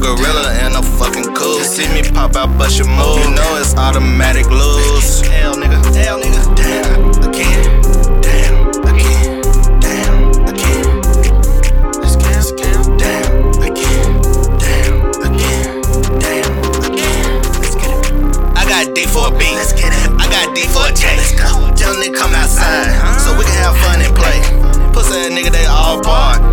a gorilla and a fucking cool. See me pop out, bust your move. You know it's automatic lose. Hell nigga, hell nigga, damn, again. For a beat. Let's get it. I got D for a J. Let's go. Young nigga come outside so we can have fun and play. Pussy nigga, they all part.